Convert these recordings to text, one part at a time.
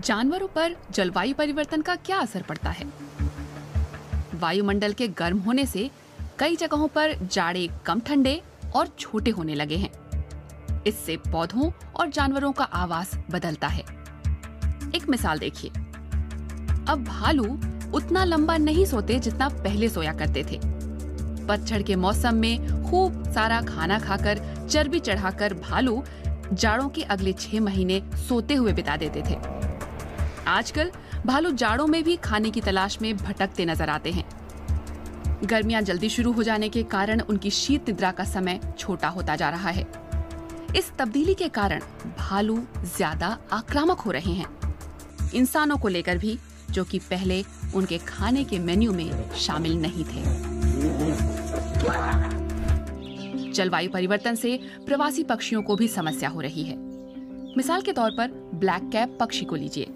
जानवरों पर जलवायु परिवर्तन का क्या असर पड़ता है? वायुमंडल के गर्म होने से कई जगहों पर जाड़े कम ठंडे और छोटे होने लगे हैं। इससे पौधों और जानवरों का आवास बदलता है। एक मिसाल देखिए। अब भालू उतना लंबा नहीं सोते जितना पहले सोया करते थे। पतझड़ के मौसम में खूब सारा खाना खाकर, चर्बी चढ़ाकर भालू जाड़ों के अगले छह महीने सोते हुए बिता देते थे। आजकल भालू जाड़ों में भी खाने की तलाश में भटकते नज़र आते हैं। गर्मियाँ जल्दी शुरू हो जाने के कारण उनकी शीत निद्रा का समय छोटा होता जा रहा है। इस तब्दीली के कारण भालू ज़्यादा आक्रामक हो रहे हैं। इंसानों को लेकर भी, जो कि पहले उनके खाने के मेन्यू में शामिल नहीं थे। जलवायु परिवर्तन से प्रवासी पक्षियों को भी समस्या हो रही है। मिसाल के तौर पर ब्लैक कैप पक्षी को लीजिए।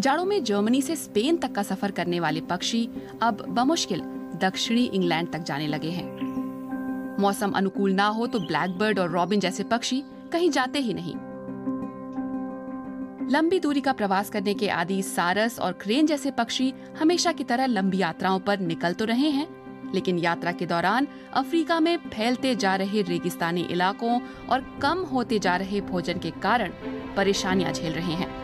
जाड़ों में जर्मनी से स्पेन तक का सफ़र करने वाले पक्षी अब बमुश्किल दक्षिणी इंग्लैंड तक जाने लगे हैं। मौसम अनुकूल ना हो तो ब्लैकबर्ड और रॉबिन जैसे पक्षी कहीं जाते ही नहीं। लंबी दूरी का प्रवास करने के आदि सारस और क्रेन जैसे पक्षी हमेशा की तरह लंबी यात्राओं पर निकल तो रहे हैं लेकिन यात्रा के दौरान अफ्रीका में फैलते जा रहे रेगिस्तानी इलाकों और कम होते जा रहे भोजन के कारण परेशानियाँ झेल रहे हैं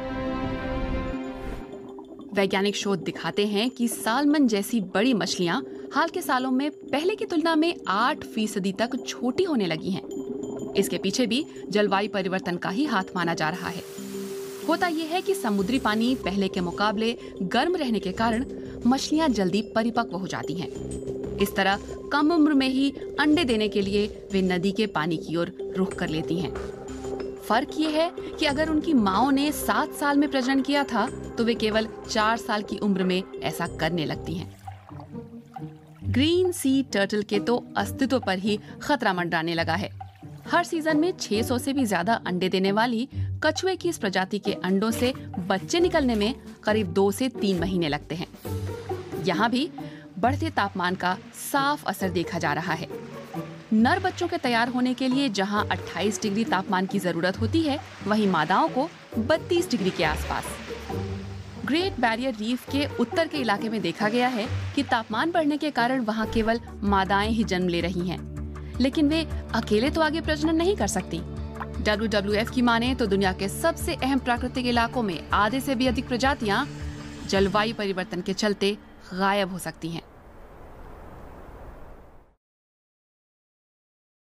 वैज्ञानिक शोध दिखाते हैं कि सालमन जैसी बड़ी मछलियाँ हाल के सालों में पहले की तुलना में आठ फ़ीसदी तक छोटी होने लगी हैं। इसके पीछे भी जलवायु परिवर्तन का ही हाथ माना जा रहा है होता यह है कि समुद्री पानी पहले के मुकाबले गर्म रहने के कारण मछलियाँ जल्दी परिपक्व हो जाती हैं। इस तरह कम उम्र में ही अंडे देने के लिए वे नदी के पानी की ओर रुख कर लेती हैं। फ़र्क ये है कि अगर उनकी माओ ने सात साल में प्रजनन किया था तो वे केवल चार साल की उम्र में ऐसा करने लगती हैं। ग्रीन सी टर्टल के तो अस्तित्व पर ही खतरा मंडराने लगा है हर सीज़न में 600 से भी ज़्यादा अंडे देने वाली कछुए की इस प्रजाति के अंडों से बच्चे निकलने में करीब दो से तीन महीने लगते हैं यहाँ भी बढ़ते तापमान का साफ़ असर देखा जा रहा है। नर बच्चों के तैयार होने के लिए जहाँ 28 डिग्री तापमान की ज़रूरत होती है, वहीं मादाओं को 32 डिग्री के आसपास। ग्रेट बैरियर रीफ के उत्तर के इलाके में देखा गया है कि तापमान बढ़ने के कारण वहाँ केवल मादाएँ ही जन्म ले रही हैं। लेकिन वे अकेले तो आगे प्रजनन नहीं कर सकती। डब्ल्यू की माने तो दुनिया के सबसे अहम प्राकृतिक इलाकों में आधे से भी अधिक प्रजातियाँ जलवायु परिवर्तन के चलते गायब हो सकती हैं।